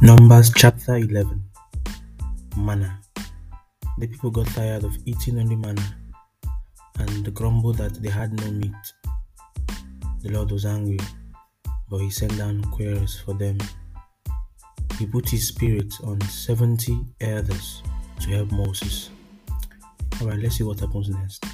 Numbers chapter 11 Manna The people got tired of eating only manna and grumbled that they had no meat. The Lord was angry, but he sent down quails for them. He put his spirit on 70 elders to help Moses. Alright, let's see what happens next.